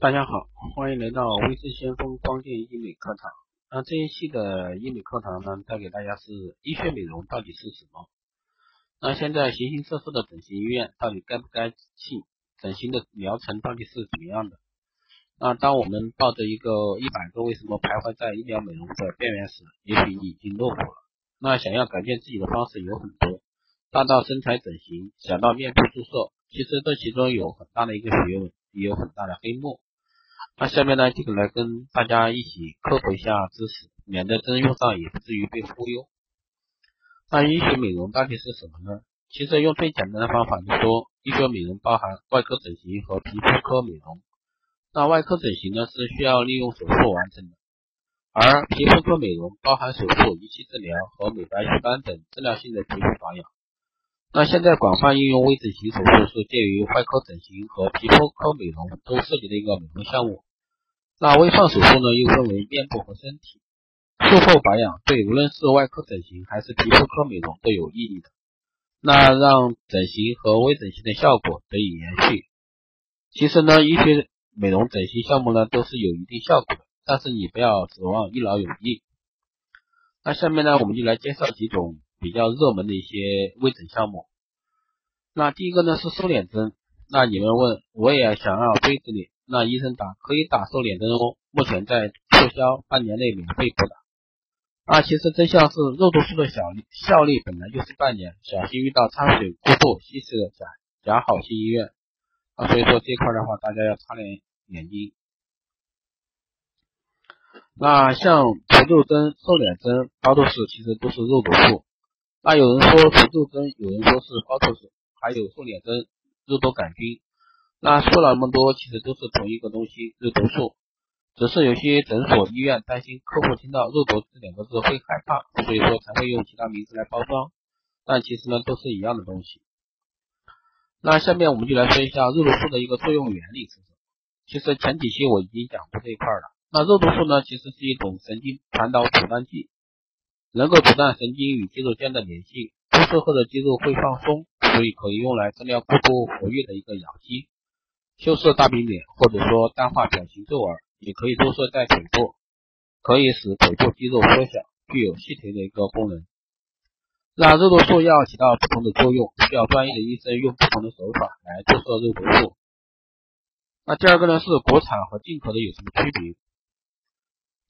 大家好，欢迎来到微生先锋光电医美课堂。那这一期的医美课堂呢，带给大家是医学美容到底是什么？那现在形形色色的整形医院到底该不该信？整形的疗程到底是怎么样的？那当我们抱着一个一百个为什么徘徊在医疗美容的边缘时，也许你已经落伍了。那想要改变自己的方式有很多，大到身材整形，小到面部注射，其实这其中有很大的一个学问，也有很大的黑幕。那下面呢，就来跟大家一起科普一下知识，免得真用上也不至于被忽悠。那医学美容到底是什么呢？其实用最简单的方法来说，医学美容包含外科整形和皮肤科美容。那外科整形呢是需要利用手术完成的，而皮肤科美容包含手术、仪器治疗和美白祛斑等治疗性的皮肤保养。那现在广泛应用微整形手术是介于外科整形和皮肤科美容都涉及的一个美容项目。那微创手术呢，又分为面部和身体。术后保养对无论是外科整形还是皮肤科美容都有意义的。那让整形和微整形的效果得以延续。其实呢，医学美容整形项目呢都是有一定效果的，但是你不要指望一劳永逸。那下面呢，我们就来介绍几种比较热门的一些微整项目。那第一个呢是瘦脸针。那你们问，我也想要锥子脸。那医生打可以打瘦脸针哦，目前在促销，半年内免费补打。啊，其实真相是肉毒素的小效力本来就是半年，小心遇到掺水过度稀释的假假好心医院。啊，所以说这块的话，大家要擦亮眼睛。那像除皱针、瘦脸针、高透视，其实都是肉毒素。那有人说除皱针，有人说是高透视，还有瘦脸针、肉毒杆菌。那说了那么多，其实都是同一个东西，肉毒素。只是有些诊所、医院担心客户听到“肉毒”这两个字会害怕，所以说才会用其他名字来包装。但其实呢，都是一样的东西。那下面我们就来说一下肉毒素的一个作用原理是什么。其实前几期我已经讲过这一块了。那肉毒素呢，其实是一种神经传导阻断剂，能够阻断神经与肌肉间的联系，注射后的肌肉会放松，所以可以用来治疗过度活跃的一个咬肌。修饰大饼脸，或者说淡化表情皱纹，也可以注射在腿部，可以使腿部肌肉缩小，具有吸腿的一个功能。那肉毒素要起到不同的作用，需要专业的医生用不同的手法来注射肉毒素。那第二个呢是国产和进口的有什么区别？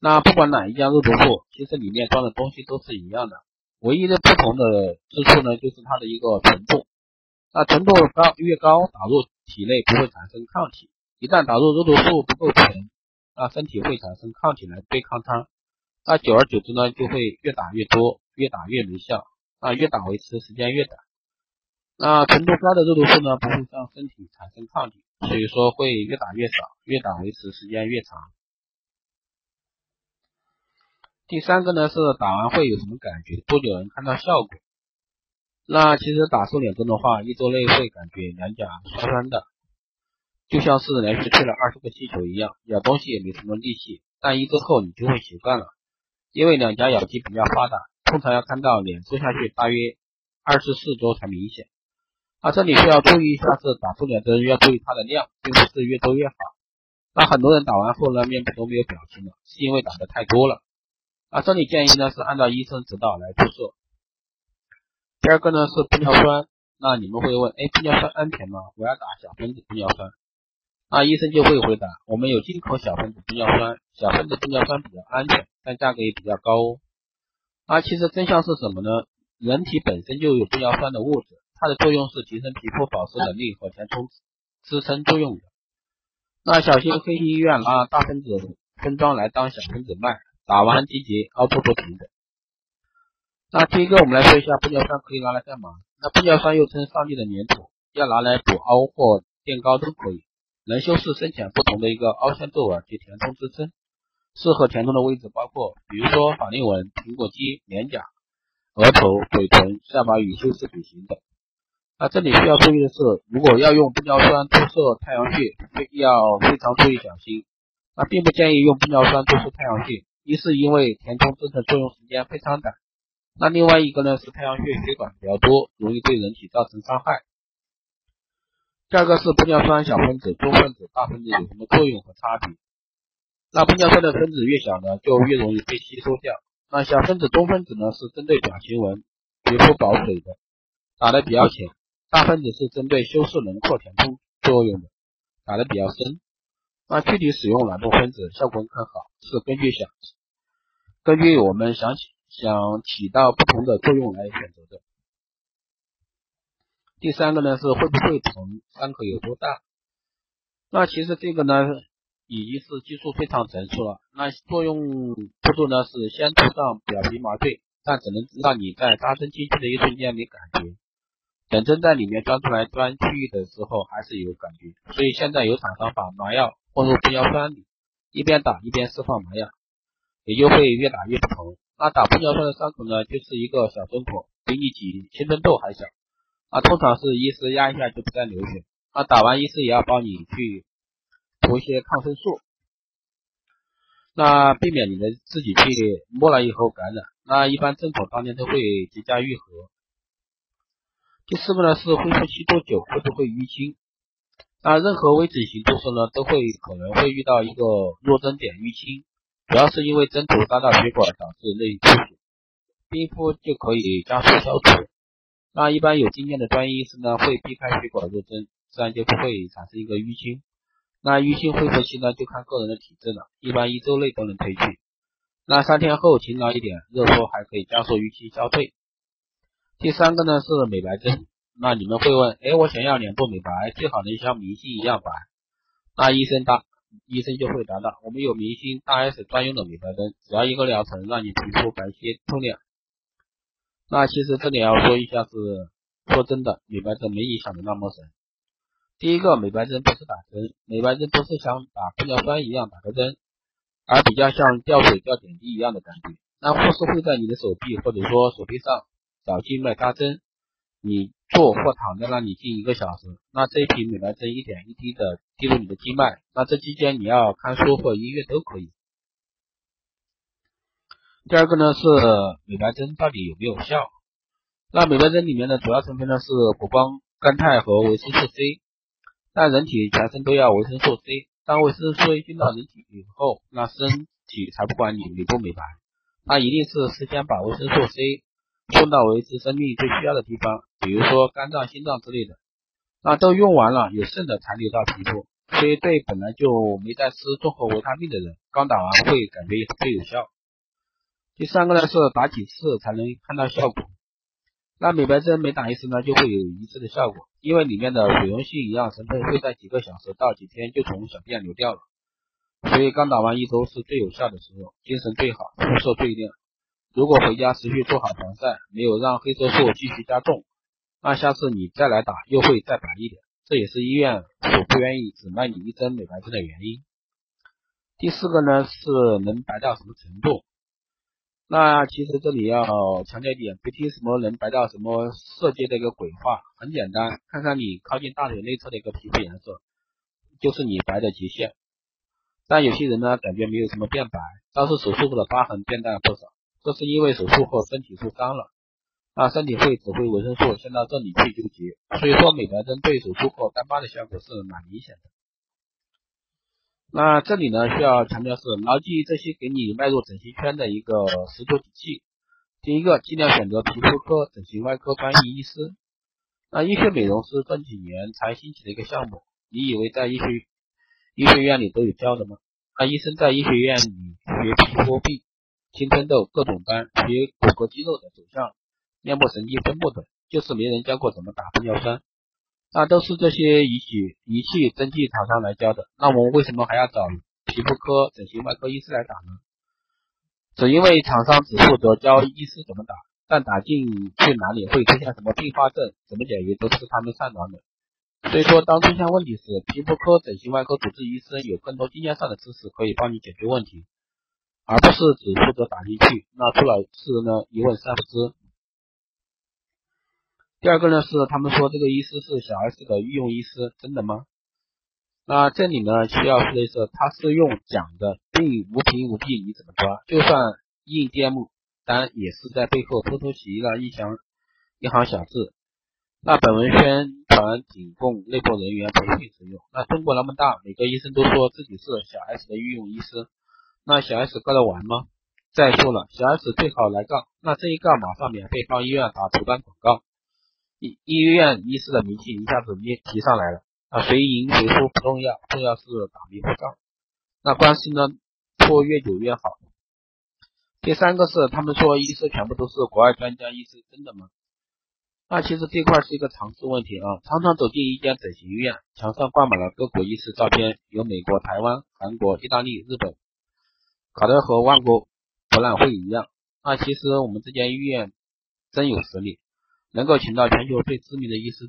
那不管哪一家肉毒素，其实里面装的东西都是一样的，唯一的不同的之处呢就是它的一个纯度。那纯度高越高，打入体内不会产生抗体。一旦打入肉毒素不够纯，那身体会产生抗体来对抗它。那久而久之呢，就会越打越多，越打越没效。那，越打维持时间越短。那纯度高的肉毒素呢，不会向身体产生抗体，所以说会越打越少，越打维持时间越长。第三个呢是打完会有什么感觉？多久能看到效果？那其实打瘦脸针的话，一周内会感觉两颊酸酸的，就像是连续吹了二十个气球一样，咬东西也没什么力气。但一周后你就会习惯了，因为两颊咬肌比较发达，通常要看到脸瘦下去大约二至四周才明显。啊，这里需要注意一下是打瘦脸针要注意它的量，并不是越多越好。那很多人打完后呢，面部都没有表情了，是因为打的太多了。啊，这里建议呢是按照医生指导来注射。第二个呢是玻尿酸，那你们会问，哎，玻尿酸安全吗？我要打小分子玻尿酸，那医生就会回答，我们有进口小分子玻尿酸，小分子玻尿酸比较安全，但价格也比较高哦。啊，其实真相是什么呢？人体本身就有玻尿酸的物质，它的作用是提升皮肤保湿能力和填充支撑作用的。那小心黑医院拿大分子分装来当小分子卖，打完结节凹凸不平的。那第一个，我们来说一下玻尿酸可以拿来干嘛？那玻尿酸又称上帝的粘土，要拿来补凹或垫高都可以，能修饰深浅不同的一个凹陷皱纹及填充支撑。适合填充的位置包括，比如说法令纹、苹果肌、脸颊、额头、嘴唇、下巴与修饰嘴型等。那这里需要注意的是，如果要用玻尿酸注射太阳穴，非要非常注意小心。那并不建议用玻尿酸注射太阳穴，一是因为填充支撑作用时间非常短。那另外一个呢是太阳穴血管比较多，容易对人体造成伤害。第二个是玻尿酸小分子、中分子、大分子有什么作用和差别？那玻尿酸的分子越小呢，就越容易被吸收掉。那小分子、中分子呢，是针对表情纹、皮肤保水的，打的比较浅；大分子是针对修饰轮廓、填充作用的，打的比较深。那具体使用哪种分子效果更好，是根据想根据我们想起想起到不同的作用来选择的。第三个呢是会不会疼，伤口有多大？那其实这个呢已经是技术非常成熟了。那作用步骤呢是先涂上表皮麻醉，但只能让你在扎针进去的一瞬间没感觉，等针在里面钻出来钻区域的时候还是有感觉。所以现在有厂商把麻药混入玻尿酸里，一边打一边释放麻药，也就会越打越疼。那打玻尿酸的伤口呢就是一个小针孔，比你挤青春痘还小。啊，通常是医师压一下就不再流血。那，打完医师也要帮你去涂一些抗生素，那避免你们自己去摸了以后感染。那一般针孔当天都会结痂愈合。第四个呢是恢复期多久，会不会淤青？那任何微整形注射呢都会可能会遇到一个弱针点淤青，主要是因为针头扎到血管导致内出血，冰敷就可以加速消除。那一般有经验的专业医生呢，会避开血管入针，自然就不会产生一个淤青。那淤青恢复期呢，就看个人的体质了，一般一周内都能褪去。那三天后勤劳一点，热敷还可以加速淤青消退。第三个呢是美白针，那你们会问，哎，我想要脸部美白，最好能像明星一样白。那医生答，医生就会答了，我们有明星大 S 专用的美白针，只要一个疗程，让你皮肤白皙透亮。那其实这里要说一下，是说真的，美白针没你想的那么神。第一个，美白针不是打针，美白针不是像打玻尿酸一样打个针，而比较像吊水吊点滴一样的感觉。那护士会在你的手臂或者说手臂上找静脉扎针，你坐或躺在那里近一个小时，那这一瓶美白针一点一滴的滴入你的静脉，那这期间你要看书或音乐都可以。第二个呢是美白针到底有没有效？那美白针里面的主要成分呢是谷胱甘肽和维生素 C。但人体全身都要维生素 C，当维生素 C 进到人体以后，那身体才不管你美不美白，那一定是事先把维生素 C 送到维持生命最需要的地方，比如说肝脏、心脏之类的。那都用完了，有剩的残留到皮肤，所以对本来就没在吃综合维他命的人，刚打完会感觉最有效。第三个呢是打几次才能看到效果？那美白针每打一次呢就会有一次的效果，因为里面的水溶性营养成分会在几个小时到几天就从小便流掉了，所以刚打完一周是最有效的时候，精神最好，肤色最亮。如果回家持续做好防晒，没有让黑色素继续加重，那下次你再来打又会再白一点，这也是医院所不愿意只卖你一针美白针的原因。第四个呢是能白到什么程度？那其实这里要强调一点，别听什么能白到什么色阶的一个鬼话，很简单，看看你靠近大腿内侧的一个皮肤颜色，就是你白的极限。但有些人呢，感觉没有什么变白，倒是手术后的疤痕变淡了不少，这是因为手术后身体受伤了，那身体会指挥维生素先到这里去纠结，所以说美白针对手术后干疤的效果是蛮明显的。那这里呢，需要强调是牢记这些给你迈入整形圈的一个十足底气。第一个，尽量选择皮肤科、整形外科专业医师。那医学美容是这几年才兴起的一个项目，你以为在医学医学院里都有教的吗？那医生在医学院里学皮肤病、青春痘各种斑，皮骨骼肌肉的走向、面部神经分布等，就是没人教过怎么打玻尿酸。那都是这些仪器、仪器、针剂厂商来教的，那我们为什么还要找皮肤科、整形外科医师来打呢？只因为厂商只负责教医师怎么打，但打进去哪里会出现什么并发症、怎么解决，都是他们擅长的。所以说，当出现问题时，皮肤科、整形外科主治医生有更多经验上的知识可以帮你解决问题，而不是只负责打进去，那出了事呢一问三不知。第二个呢是他们说这个医师是小 S 的御用医师，真的吗？那这里呢需要说的是，他是用讲的，并无凭无据，你怎么抓？就算印 DM 单，也是在背后偷偷写了一行一行小字。那本文宣传仅供内部人员培训使用。那中国那么大，每个医生都说自己是小 S 的御用医师，那小 S 干得完吗？再说了，小 S 最好来杠，那这一杠马上免费帮医院打图单广告，医医院医师的名气一下子提提上来了。啊，谁赢谁输不重要，重要是打迷糊仗。那关系呢，拖越久越好。第三个是，他们说医师全部都是国外专家医师，真的吗？那其实这块是一个常识问题啊。常常走进一家整形医院，墙上挂满了各国医师照片，有美国、台湾、韩国、意大利、日本，搞得和万国博览会一样。那其实我们这家医院真有实力，能够请到全球最知名的医师。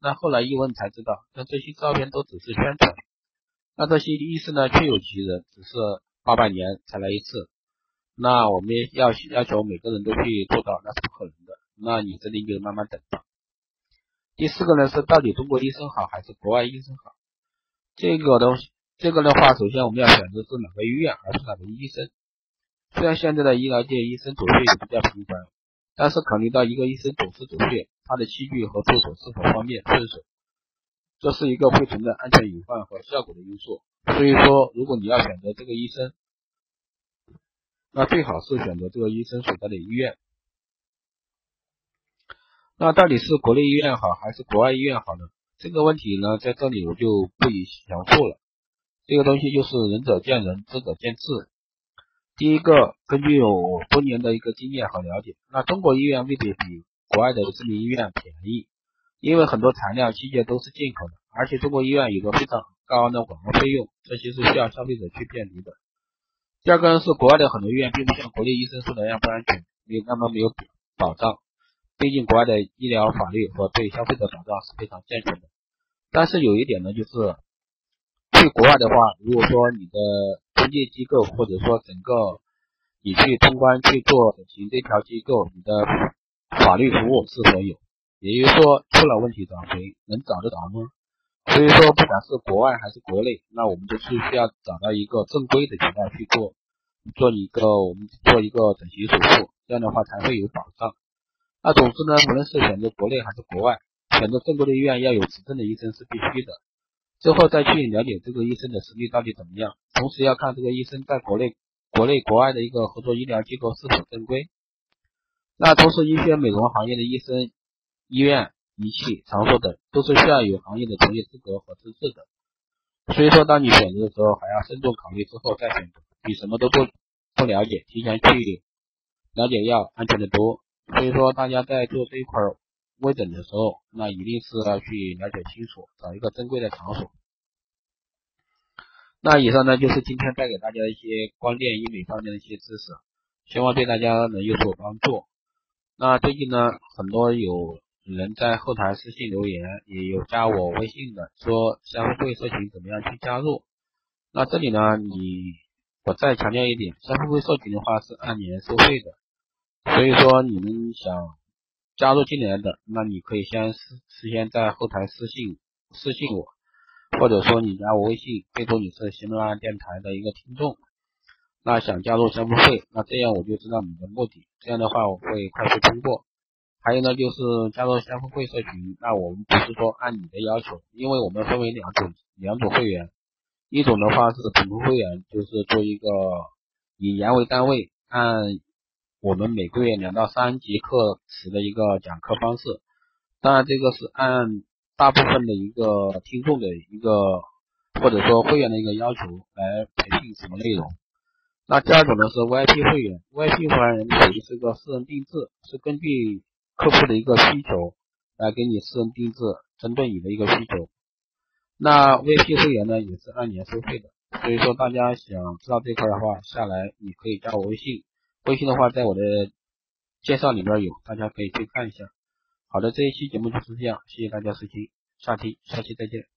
那后来一问才知道，那这些照片都只是宣传。那这些医师呢，确有其人，只是八百年才来一次。那我们要要求每个人都去做到，那是不可能的。那你这里就慢慢等吧。第四个呢是，到底中国医生好还是国外医生好？这个东西，这个的话，首先我们要选择是哪个医院，而是哪个医生。虽然现在的医疗界医生走穴也比较频繁，但是考虑到一个医生总是走穴。他的器具和助手是否方便顺手，这是一个会存在安全隐患和效果的因素。所以说，如果你要选择这个医生，那最好是选择这个医生所在的医院。那到底是国内医院好还是国外医院好呢？这个问题呢，在这里我就不详述了。这个东西就是仁者见仁，智者见智。第一个，根据我多年的一个经验和了解，那中国医院未必比。国外的知名医院便宜，因为很多材料器械都是进口的，而且中国医院有个非常高昂的广告费用，这些是需要消费者去辨别的。第二个呢是国外的很多医院并不像国内医生说的那样不安全，没有那么没有保障，毕竟国外的医疗法律和对消费者保障是非常健全的。但是有一点呢，就是去国外的话，如果说你的中介机构或者说整个你去通关去做整形这条机构，你的法律服务是否有？也就是说，出了问题找谁？能找得着吗？所以说，不管是国外还是国内，那我们都是需要找到一个正规的渠道去做，做一个我们做一个整形手术，这样的话才会有保障。那总之呢，无论是选择国内还是国外，选择正规的医院要有执证的医生是必须的。之后再去了解这个医生的实力到底怎么样，同时要看这个医生在国内、国内、国外的一个合作医疗机构是否正规。那从事医学美容行业的医生、医院、仪器、场所等，都是需要有行业的从业资格和资质的。所以说，当你选择的时候，还要慎重考虑之后再选择，比什么都不不了解，提前去了解要安全的多。所以说，大家在做这一块微整的时候，那一定是要去了解清楚，找一个正规的场所。那以上呢，就是今天带给大家的一些光电医美方面的一些知识，希望对大家能有所帮助。那最近呢，很多有人在后台私信留言，也有加我微信的，说消费社群怎么样去加入？那这里呢，你我再强调一点，消费会社群的话是按年收费的，所以说你们想加入进来的，那你可以先事先在后台私信私信我，或者说你加我微信，备注你是喜马拉雅电台的一个听众。那想加入消费会，那这样我就知道你的目的，这样的话我会快速通过。还有呢，就是加入消费会社群，那我们不是说按你的要求，因为我们分为两种两种会员，一种的话是普通会员，就是做一个以年为单位，按我们每个月两到三节课时的一个讲课方式，当然这个是按大部分的一个听众的一个或者说会员的一个要求来培训什么内容。那第二种呢是 VIP 会员，VIP 会员属于是个私人定制，是根据客户的一个需求来给你私人定制，针对你的一个需求。那 VIP 会员呢也是按年收费的，所以说大家想知道这块的话，下来你可以加我微信，微信的话在我的介绍里面有，大家可以去看一下。好的，这一期节目就是这样，谢谢大家收听，下期下期再见。